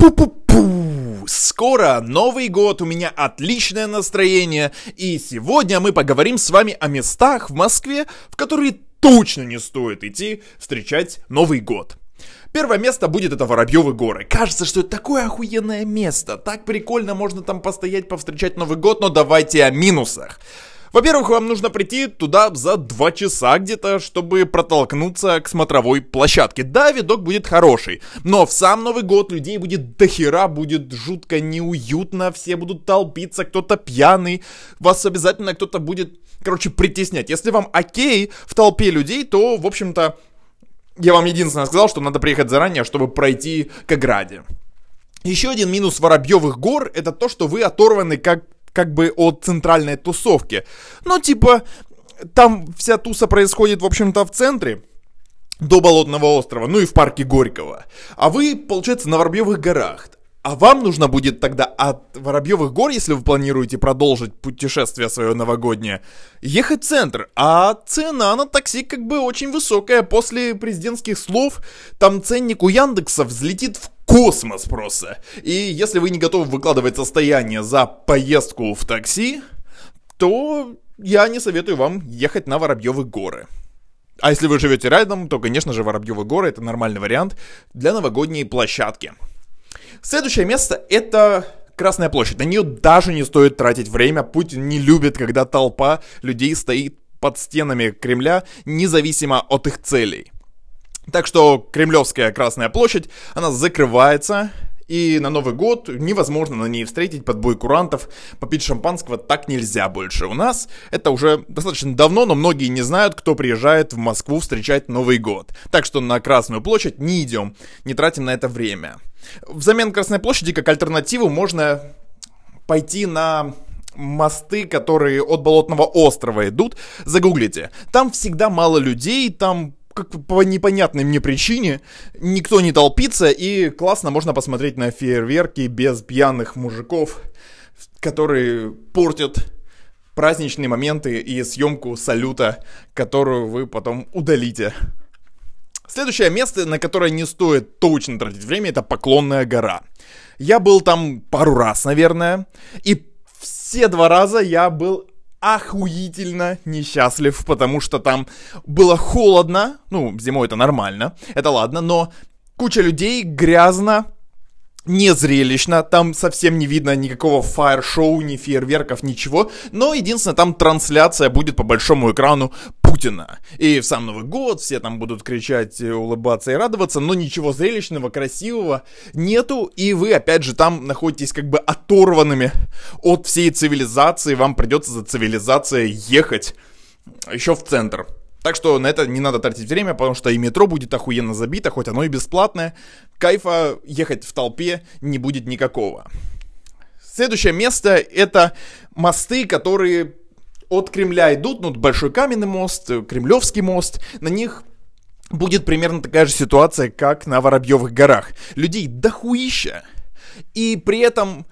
Пу-пу-пу! Скоро Новый год, у меня отличное настроение, и сегодня мы поговорим с вами о местах в Москве, в которые точно не стоит идти встречать Новый год. Первое место будет это Воробьевы горы. Кажется, что это такое охуенное место. Так прикольно, можно там постоять, повстречать Новый год, но давайте о минусах. Во-первых, вам нужно прийти туда за 2 часа где-то, чтобы протолкнуться к смотровой площадке. Да, видок будет хороший, но в сам Новый год людей будет дохера, будет жутко неуютно, все будут толпиться, кто-то пьяный, вас обязательно кто-то будет, короче, притеснять. Если вам окей в толпе людей, то, в общем-то, я вам единственное сказал, что надо приехать заранее, чтобы пройти к ограде. Еще один минус Воробьевых гор это то, что вы оторваны как как бы от центральной тусовки. Ну, типа, там вся туса происходит, в общем-то, в центре до Болотного острова, ну и в парке Горького. А вы, получается, на Воробьевых горах. А вам нужно будет тогда от Воробьевых гор, если вы планируете продолжить путешествие свое новогоднее, ехать в центр. А цена на такси как бы очень высокая. После президентских слов там ценник у Яндекса взлетит в космос просто. И если вы не готовы выкладывать состояние за поездку в такси, то я не советую вам ехать на Воробьевы горы. А если вы живете рядом, то, конечно же, Воробьевы горы это нормальный вариант для новогодней площадки. Следующее место это Красная площадь. На нее даже не стоит тратить время. Путин не любит, когда толпа людей стоит под стенами Кремля, независимо от их целей. Так что Кремлевская Красная площадь, она закрывается, и на Новый год невозможно на ней встретить подбой курантов, попить шампанского так нельзя больше. У нас это уже достаточно давно, но многие не знают, кто приезжает в Москву встречать Новый год. Так что на Красную площадь не идем, не тратим на это время. Взамен Красной площади, как альтернативу, можно пойти на мосты, которые от Болотного острова идут, загуглите. Там всегда мало людей, там как по непонятной мне причине никто не толпится, и классно можно посмотреть на фейерверки без пьяных мужиков, которые портят праздничные моменты и съемку салюта, которую вы потом удалите. Следующее место, на которое не стоит точно тратить время, это Поклонная гора. Я был там пару раз, наверное, и все два раза я был охуительно несчастлив, потому что там было холодно, ну, зимой это нормально, это ладно, но куча людей, грязно, не зрелищно, там совсем не видно никакого фаер-шоу, ни фейерверков, ничего, но единственное, там трансляция будет по большому экрану Путина. И в сам Новый год все там будут кричать, э, улыбаться и радоваться, но ничего зрелищного, красивого нету, и вы опять же там находитесь как бы оторванными от всей цивилизации, вам придется за цивилизацией ехать еще в центр. Так что на это не надо тратить время, потому что и метро будет охуенно забито, хоть оно и бесплатное. Кайфа ехать в толпе не будет никакого. Следующее место это мосты, которые от Кремля идут, ну, Большой Каменный мост, Кремлевский мост, на них будет примерно такая же ситуация, как на Воробьевых горах. Людей дохуища, и при этом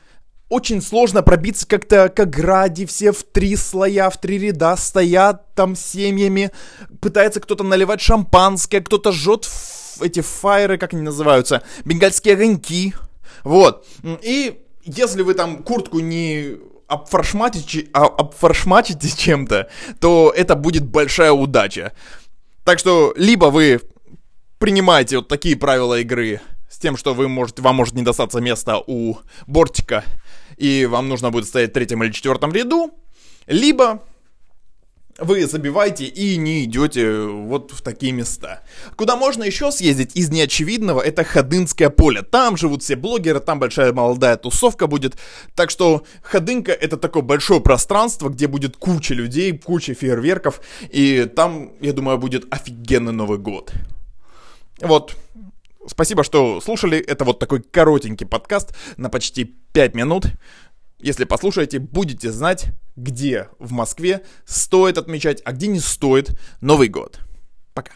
очень сложно пробиться как-то к ограде, все в три слоя, в три ряда стоят там семьями, пытается кто-то наливать шампанское, кто-то жжет эти фаеры, как они называются, бенгальские огоньки, вот. И если вы там куртку не обфаршматите, а, обфаршматите чем-то, то это будет большая удача. Так что либо вы принимаете вот такие правила игры с тем, что вы можете, вам может не достаться места у бортика, и вам нужно будет стоять в третьем или четвертом ряду, либо вы забиваете и не идете вот в такие места. Куда можно еще съездить из неочевидного, это Ходынское поле. Там живут все блогеры, там большая молодая тусовка будет. Так что Ходынка это такое большое пространство, где будет куча людей, куча фейерверков. И там, я думаю, будет офигенный Новый год. Вот. Спасибо, что слушали. Это вот такой коротенький подкаст на почти 5 минут. Если послушаете, будете знать, где в Москве стоит отмечать, а где не стоит Новый год. Пока.